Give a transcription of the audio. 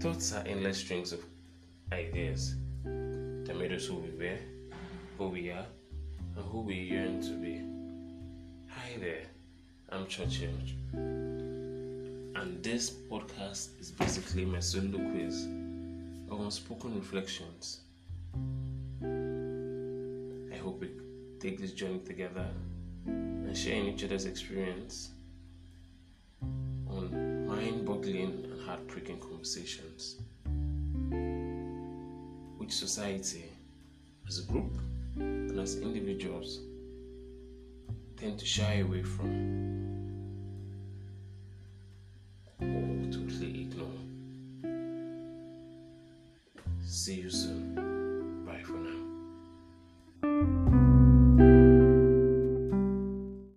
Thoughts are endless strings of ideas that made us who we were, who we are, and who we yearn to be. Hi there, I'm Churchill, and this podcast is basically my solo quiz of unspoken reflections. I hope we take this journey together and share in each other's experience mind-boggling and heartbreaking conversations which society as a group and as individuals tend to shy away from or totally ignore. See you soon.